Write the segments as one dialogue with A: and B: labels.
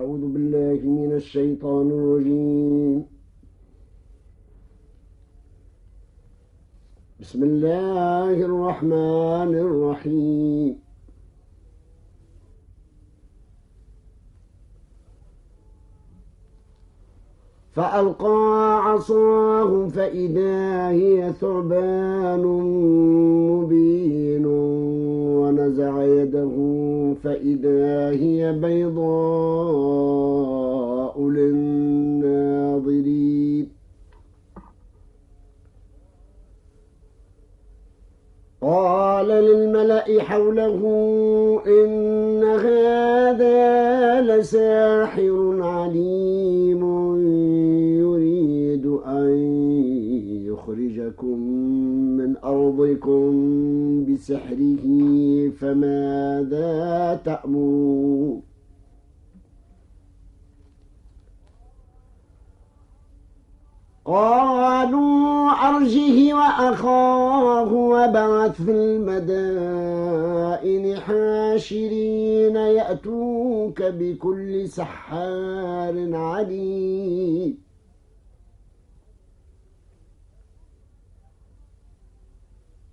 A: أعوذ بالله من الشيطان الرجيم. بسم الله الرحمن الرحيم. فألقى عصاه فإذا هي ثعبان مبين ونزع يده فإذا هي بيضاء للناظرين. قال للملأ حوله إن هذا لساحر عليم يريد أن يخرجكم من أرضكم. بسحره فماذا تأمرون؟ قالوا أرجه وأخاه وبعث في المدائن حاشرين يأتوك بكل سحار عليم.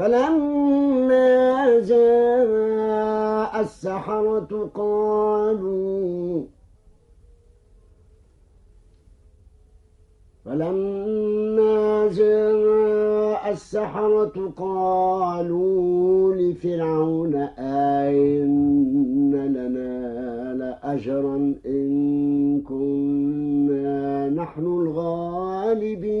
A: فلما جاء السحرة قالوا فلما جاء السحرة قالوا لفرعون أين لنا لأجرا إن كنا نحن الغالبين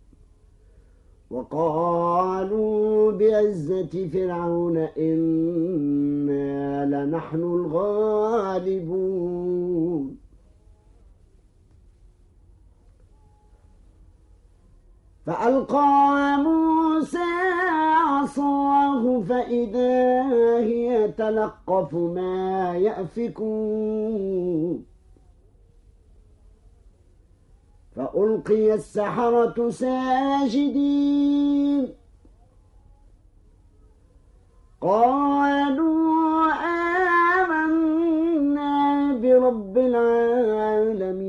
A: وقالوا بعزة فرعون إنا لنحن الغالبون. فألقى موسى عصاه فإذا هي تلقف ما يأفكون. فألقي السحرة ساجدين. قالوا آمنا برب العالمين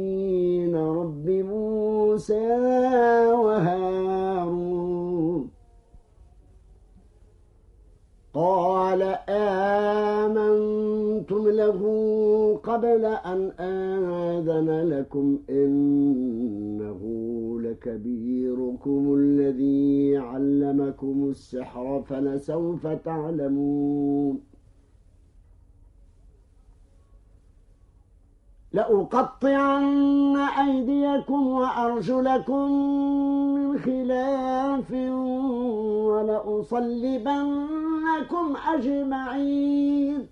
A: رب موسى وهارون. قال آمنتم له قبل أن آذن لكم إنه لكبيركم الذي علمكم السحر فلسوف تعلمون. لأقطعن أيديكم وأرجلكم من خلاف ولأصلبنكم أجمعين.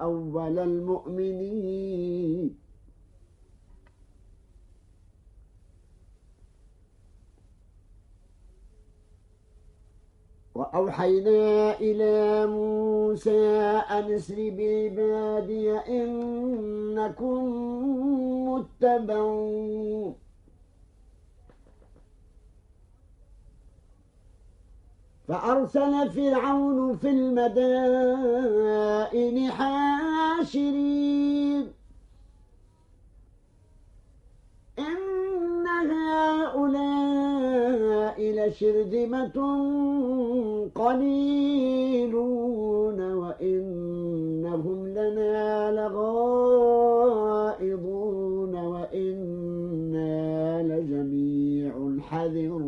A: أول المؤمنين. وأوحينا إلى موسى أن اسر بالبادية إنكم متبعون. فأرسل فرعون في المدائن حاشرين. إن هؤلاء لشرذمة قليلون وإنهم لنا لغائضون وإنا لجميع حذرون.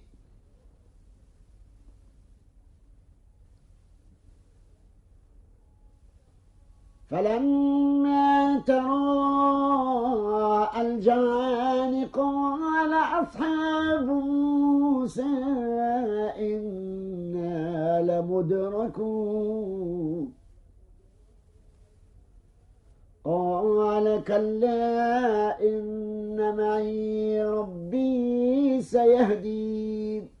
A: فلما تراءى الجان قال أصحاب موسى إنا لمدركون. قال كلا إن معي ربي سيهدين.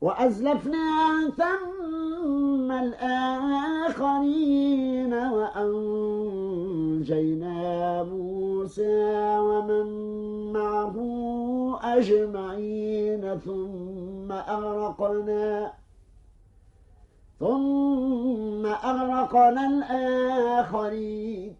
A: وأزلفنا ثم الآخرين وأنجينا موسى ومن معه أجمعين ثم أغرقنا ثم أغرقنا الآخرين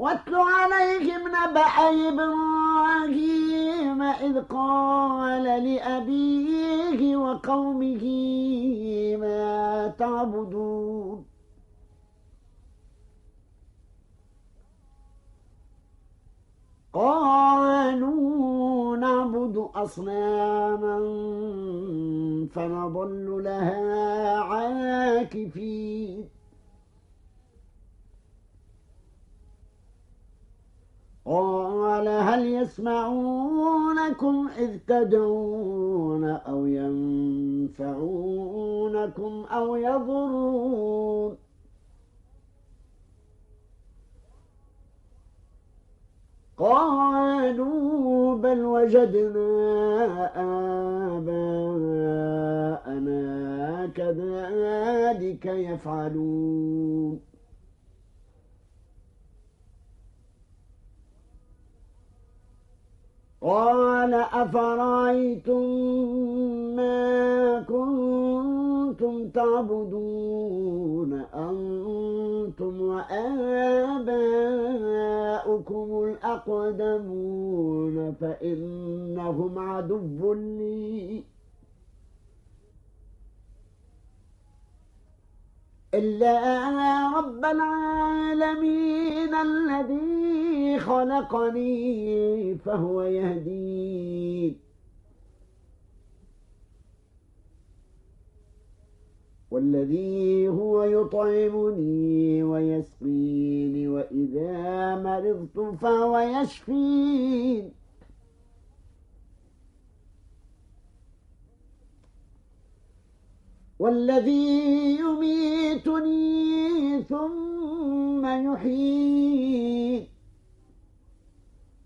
A: واتل عليهم نبأ إبراهيم إذ قال لأبيه وقومه ما تعبدون؟ قالوا نعبد أصناما فنظل لها عاكفين قال هل يسمعونكم إذ تدعون أو ينفعونكم أو يضرون؟ قالوا بل وجدنا آباءنا كذلك يفعلون. قال أفرأيتم ما كنتم تعبدون أنتم وآباؤكم الأقدمون فإنهم عدو لي. إلا رب العالمين الذي خلقني فهو يهدين والذي هو يطعمني ويسقيني وإذا مرضت فهو يشفين والذي يميتني ثم يحيي.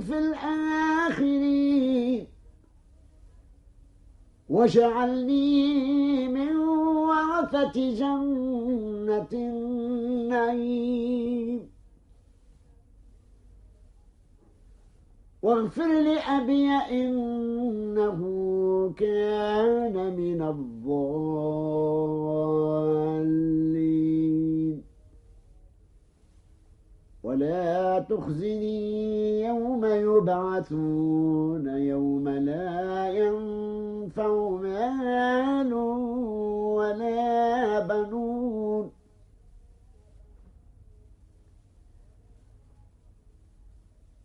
A: في الآخرين واجعلني من ورثة جنة النعيم. واغفر لأبي إنه كان من الضالين. ولا تخزني يوم يبعثون يوم لا ينفع مال ولا بنون.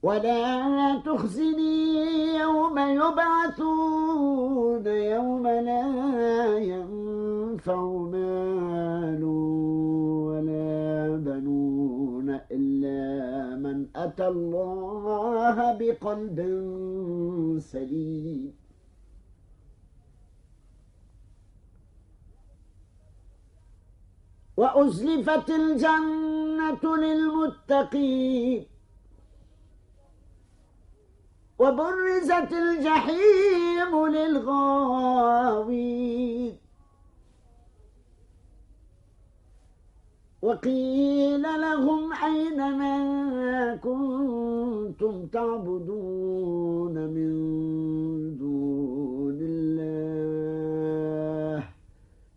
A: ولا تخزني يوم يبعثون يوم لا ينفع مال أتى الله بقلب سليم. وأزلفت الجنة للمتقين. وبرزت الجحيم للغاوين. وقيل لهم أين ما كنتم تعبدون من دون الله.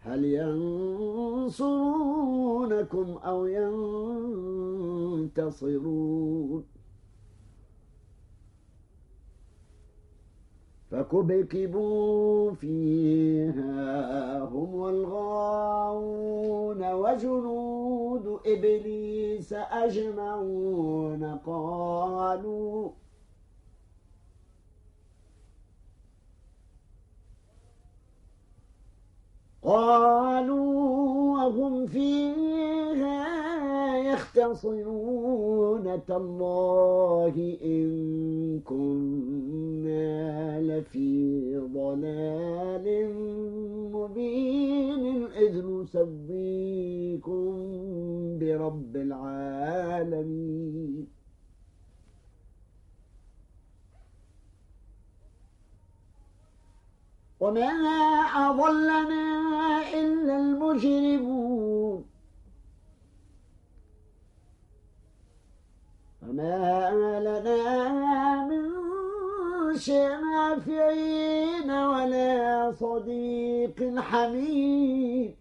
A: هل ينصرونكم أو ينتصرون؟ فكبكبوا فيها هم والغاوون وجنود إبليس أجمعون قالوا قالوا وهم فيها يختصرون تالله إن كنا لفي ضلال مبين إذ نسويكم برب العالمين. وما أضلنا إلا المجرمون. فما لنا من شافعين ولا صديق حميد.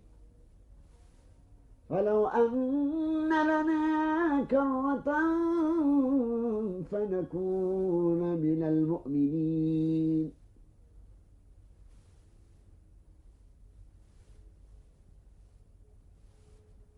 A: فلو أن لنا كرة فنكون من المؤمنين.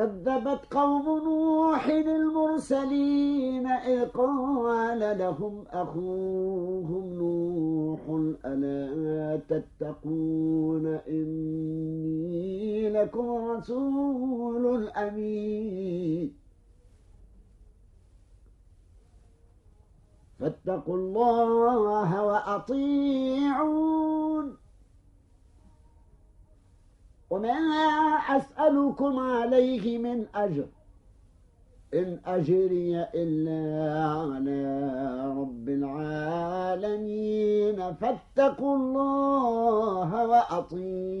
A: كذبت قوم نوح المرسلين إذ قال لهم أخوهم نوح ألا تتقون إني لكم رسول أمين. فاتقوا الله وأطيعون. وما أسألكم عليه من أجر. إن أجري إلا على رب العالمين. فاتقوا الله وأطيعون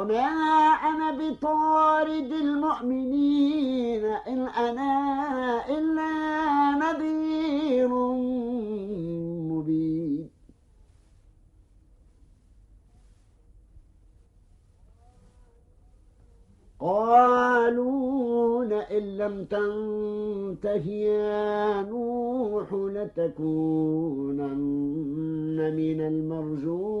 A: وما أنا بطارد المؤمنين إن أنا إلا نذير مبين. قالوا لئن لم تنته يا نوح لتكونن من المرجومين.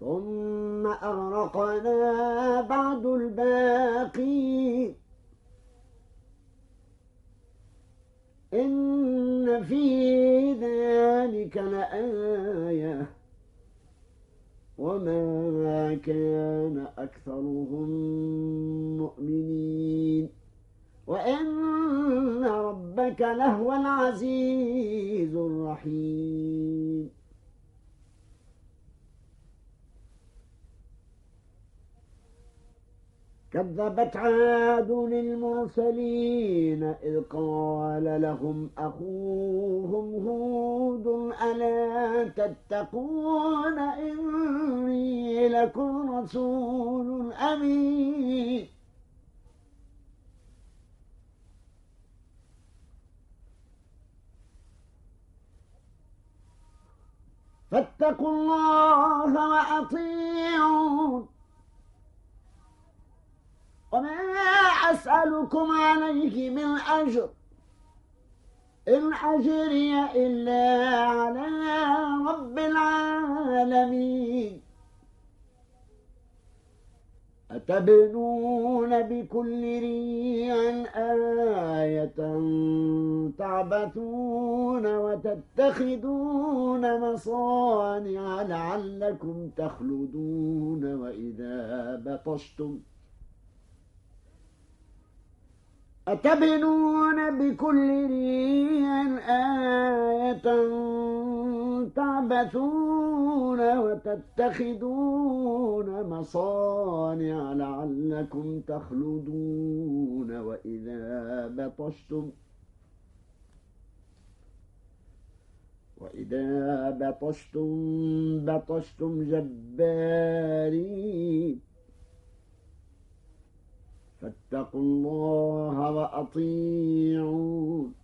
A: ثم أغرقنا بعد الباقي. إن في ذلك لآية. وما كان أكثرهم مؤمنين. وإن ربك لهو العزيز الرحيم. كذبت عاد للمرسلين إذ قال لهم أخوهم هود ألا تتقون إني لكم رسول أمين فاتقوا الله وأطيعون وما أسألكم عليه من أجر. إن أجري إلا على رب العالمين. أتبنون بكل ريع آية تعبثون وتتخذون مصانع لعلكم تخلدون وإذا بطشتم أتبنون بكل ريع آية تعبثون وتتخذون مصانع لعلكم تخلدون وإذا بطشتم وإذا بطشتم بطشتم جبارين فاتقوا الله وأطيعون.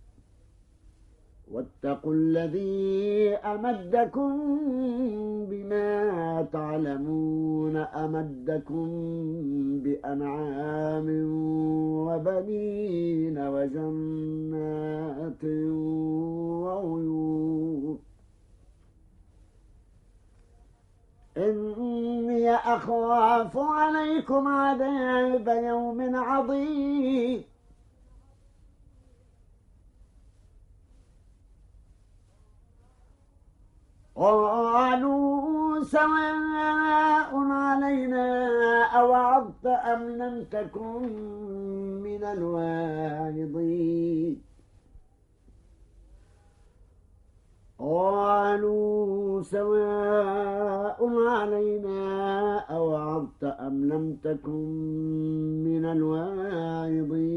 A: واتقوا الذي أمدكم بما تعلمون. أمدكم بأنعام وبنين وجنات وعيون. إني أخاف عليكم عذاب يوم عظيم. قالوا سواء علينا أوعظت أم لم تكن من الواعظين. قالوا سواء علينا أوعظت أم لم تكن من الواعظين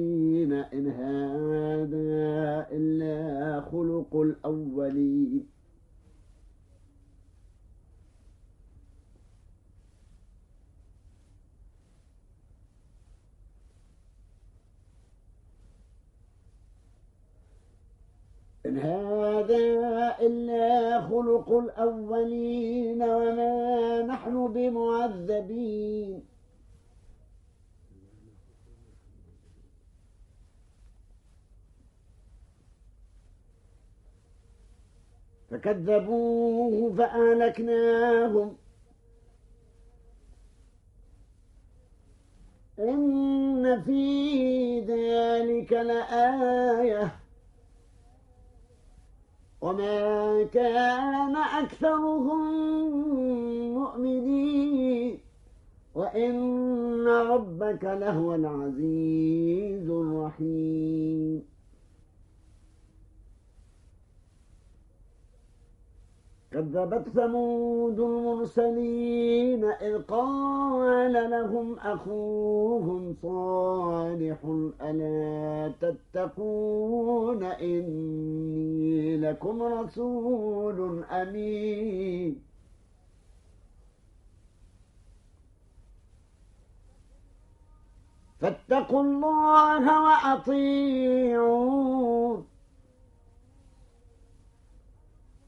A: إن هذا إلا خلق الأولين إن هذا إلا خلق الأولين وما نحن بمعذبين. فكذبوه فأهلكناهم. إن في ذلك لآية. وما كان أكثرهم مؤمنين. وإن ربك لهو العزيز الرحيم. كذبت ثمود المرسلين إذ قال لهم أخوهم صالح ألا تتقون إني لكم رسول أمين فاتقوا الله وأطيعون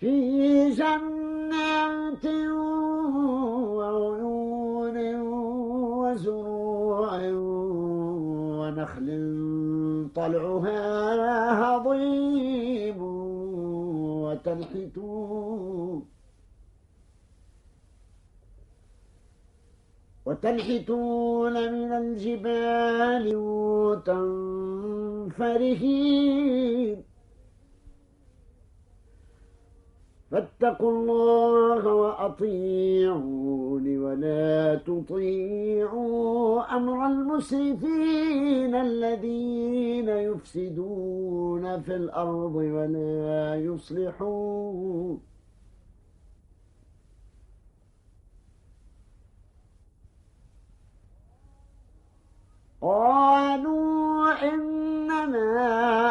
A: في جنات وعيون وزروع ونخل طلعها هضيم وتنحتون وتنحتون من الجبال فرحين فاتقوا الله وأطيعون ولا تطيعوا أمر المسرفين الذين يفسدون في الأرض ولا يصلحون قالوا إنما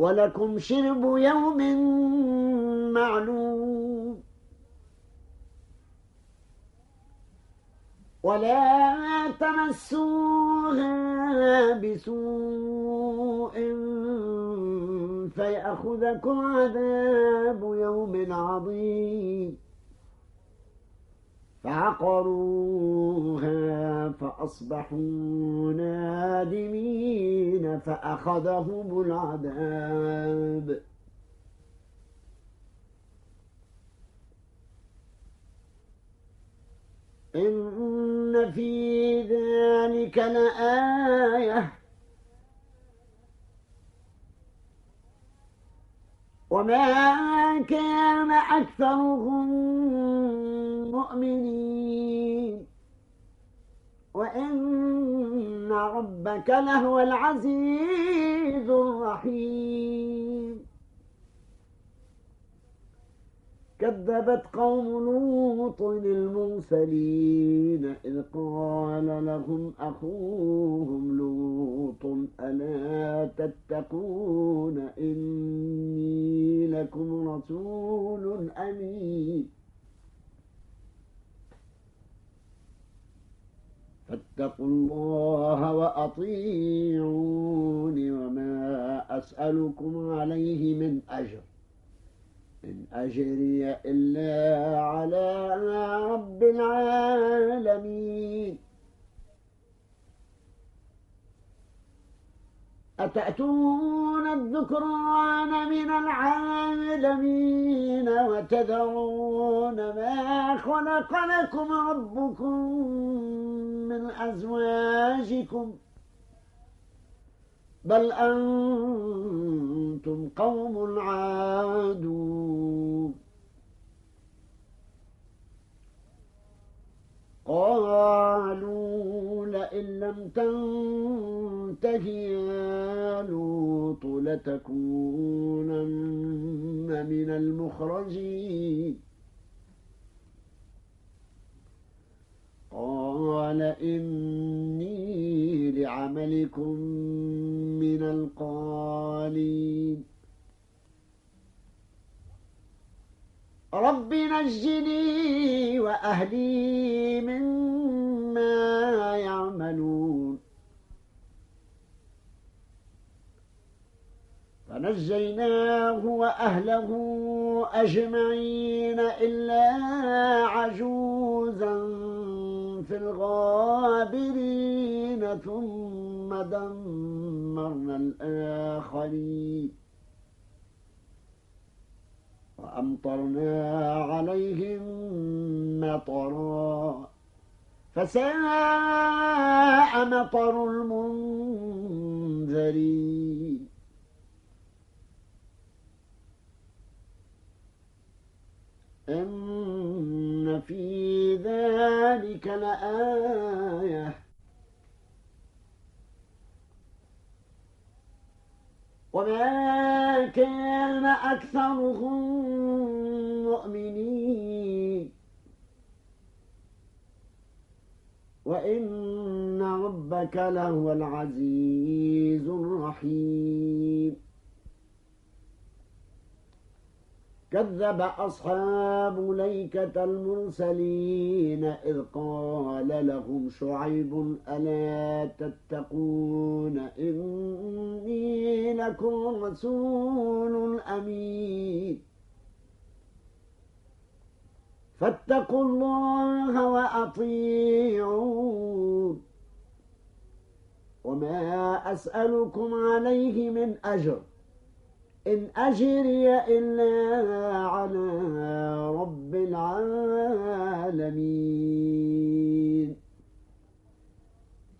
A: ولكم شرب يوم معلوم. ولا تمسوها بسوء فيأخذكم عذاب يوم عظيم. فعقروها فأصبحوا نادمين فأخذهم العذاب. إن في ذلك لآية. وما كان أكثرهم مؤمنين وإن ربك لهو العزيز الرحيم. كذبت قوم لوط المرسلين إذ قال لهم أخوهم لوط ألا تتقون إني لكم رسول أمين. فاتقوا الله وأطيعون وما أسألكم عليه من أجر. إن أجري إلا على رب العالمين. أتأتون الذكران من العالمين وتذرون ما خلق لكم ربكم من أزواجكم بل أنتم قوم عادون. قالوا لئن لم تنته يا لوط لتكونن من المخرجين. قال إني لعملكم من القالين. رب نجني وأهلي مما يعملون. فنجيناه وأهله أجمعين إلا عجوزا في الغابرين ثم دمرنا الآخرين. وأمطرنا عليهم مطرا فساء مطر المنذرين. إن في ذلك لآية وما كان أكثرهم مؤمنين. وإن ربك لهو العزيز الرحيم. كذب أصحاب ليكة المرسلين إذ قال لهم شعيب ألا تتقون إني لكم رسول أمين. فاتقوا الله وأطيعون. وما أسألكم عليه من أجر. إن أجري إلا على رب العالمين.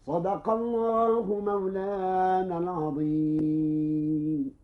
A: صدق الله مولانا العظيم.